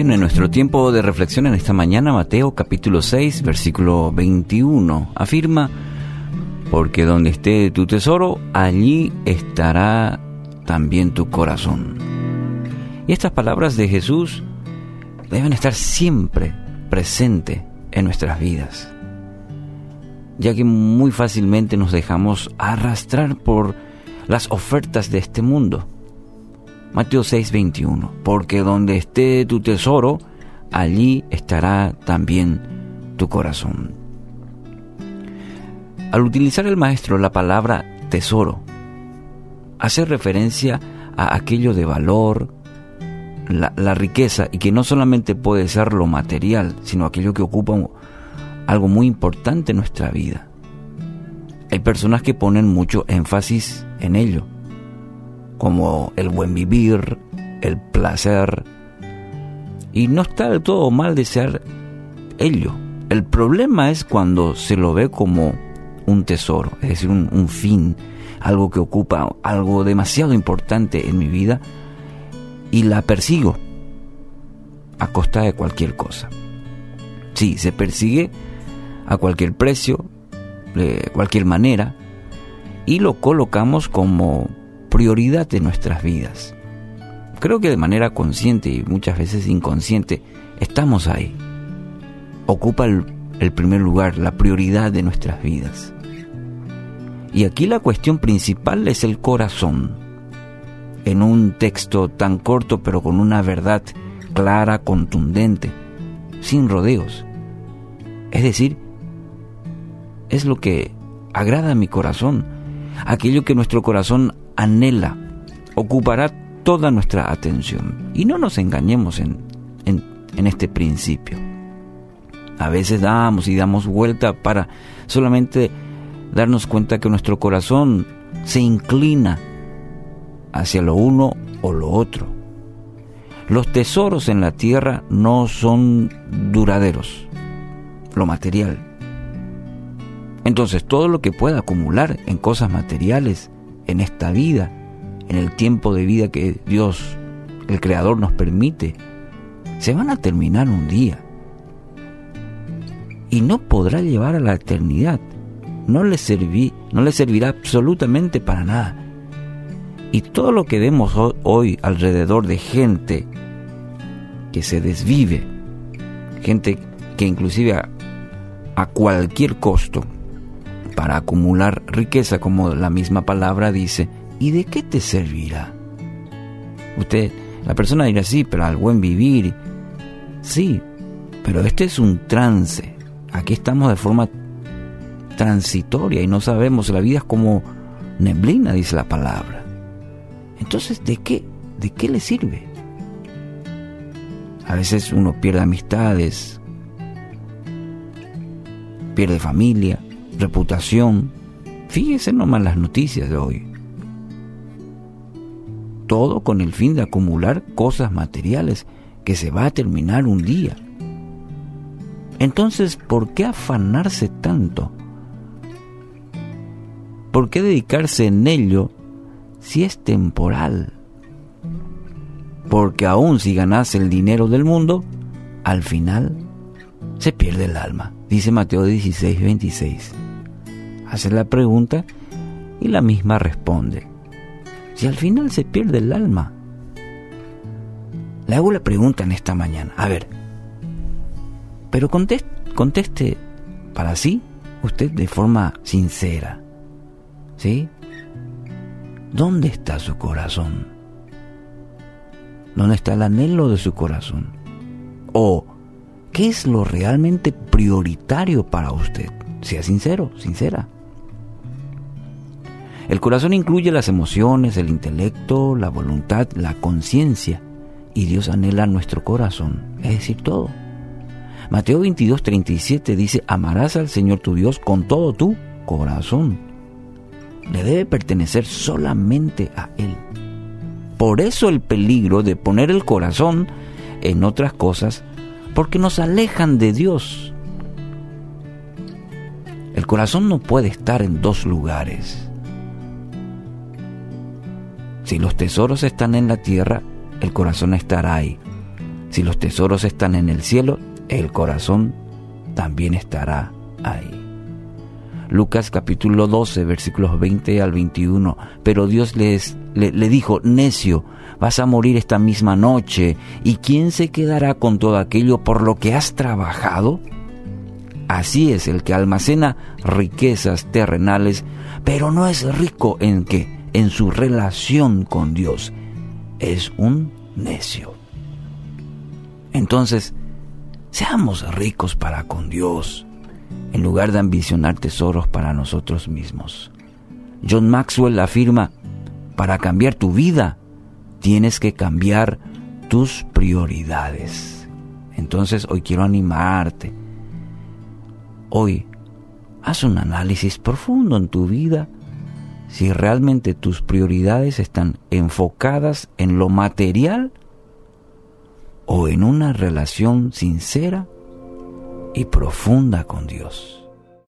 En nuestro tiempo de reflexión en esta mañana, Mateo capítulo 6, versículo 21, afirma, porque donde esté tu tesoro, allí estará también tu corazón. Y estas palabras de Jesús deben estar siempre presentes en nuestras vidas, ya que muy fácilmente nos dejamos arrastrar por las ofertas de este mundo Mateo 6:21, porque donde esté tu tesoro, allí estará también tu corazón. Al utilizar el maestro la palabra tesoro, hace referencia a aquello de valor, la, la, riqueza, y que no solamente puede ser lo material, sino aquello que ocupa algo muy importante en nuestra vida. Hay personas que ponen mucho énfasis en ello como el buen vivir, el placer. Y no está del todo mal desear ello. El problema es cuando se lo ve como un tesoro, es decir, un, fin, algo que ocupa algo demasiado importante en mi vida y la persigo a costa de cualquier cosa. Sí, se persigue a cualquier precio, de cualquier manera, y lo colocamos como prioridad de nuestras vidas. Creo que de manera consciente y muchas veces inconsciente estamos ahí. Ocupa el, primer lugar, la prioridad de nuestras vidas. Y aquí la cuestión principal es el corazón. En un texto tan corto pero con una verdad clara, contundente, sin rodeos. Es decir, es lo que agrada a mi corazón, aquello que nuestro corazón anhela, ocupará toda nuestra atención. Y no nos engañemos en, en, este principio. A veces damos y damos vuelta para solamente darnos cuenta que nuestro corazón se inclina hacia lo uno o lo otro. Los tesoros en la tierra no son duraderos, lo material. Entonces todo lo que pueda acumular en cosas materiales en esta vida, en el tiempo de vida que Dios, el Creador, nos permite, se van a terminar un día. Y no podrá llevar a la eternidad. No le, serví, no le servirá absolutamente para nada. Y todo lo que vemos hoy alrededor de gente que se desvive, gente que inclusive a, a cualquier costo para acumular riqueza, como la misma palabra dice, ¿y de qué te servirá? Usted, la persona dirá, sí, pero al buen vivir, sí, pero este es un trance. Aquí estamos de forma transitoria y no sabemos, la vida es como neblina, dice la palabra. Entonces, ¿de qué? ¿De qué le sirve? A veces uno pierde amistades, pierde familia, reputación. Fíjese nomás las noticias de hoy. Todo con el fin de acumular cosas materiales que se va a terminar un día. Entonces, ¿por qué afanarse tanto? ¿Por qué dedicarse en ello si es temporal? Porque aun si ganase el dinero del mundo, al final se pierde el alma, dice Mateo 16, 26 hace la pregunta y la misma responde. Si al final se pierde el alma. Le hago la pregunta en esta mañana. A ver, pero conteste, conteste para sí usted de forma sincera. ¿Sí? ¿Dónde está su corazón? ¿Dónde está el anhelo de su corazón? ¿O qué es lo realmente prioritario para usted? Sea sincero, sincera. El corazón incluye las emociones, el intelecto, la voluntad, la conciencia. Y Dios anhela nuestro corazón, es decir, todo. Mateo 22, 37 dice, amarás al Señor tu Dios con todo tu corazón. Le debe pertenecer solamente a Él. Por eso el peligro de poner el corazón en otras cosas, porque nos alejan de Dios. El corazón no puede estar en dos lugares. Si los tesoros están en la tierra, el corazón estará ahí. Si los tesoros están en el cielo, el corazón también estará ahí. Lucas capítulo 12, versículos 20 al 21. Pero Dios les, le, le dijo, necio, vas a morir esta misma noche, ¿y quién se quedará con todo aquello por lo que has trabajado? Así es el que almacena riquezas terrenales, pero no es rico en qué? En su relación con Dios. Es un necio. Entonces, seamos ricos para con Dios, en lugar de ambicionar tesoros para nosotros mismos. John Maxwell afirma, para cambiar tu vida, tienes que cambiar tus prioridades. Entonces hoy quiero animarte. Hoy haz un análisis profundo en tu vida si realmente tus prioridades están enfocadas en lo material o en una relación sincera y profunda con Dios.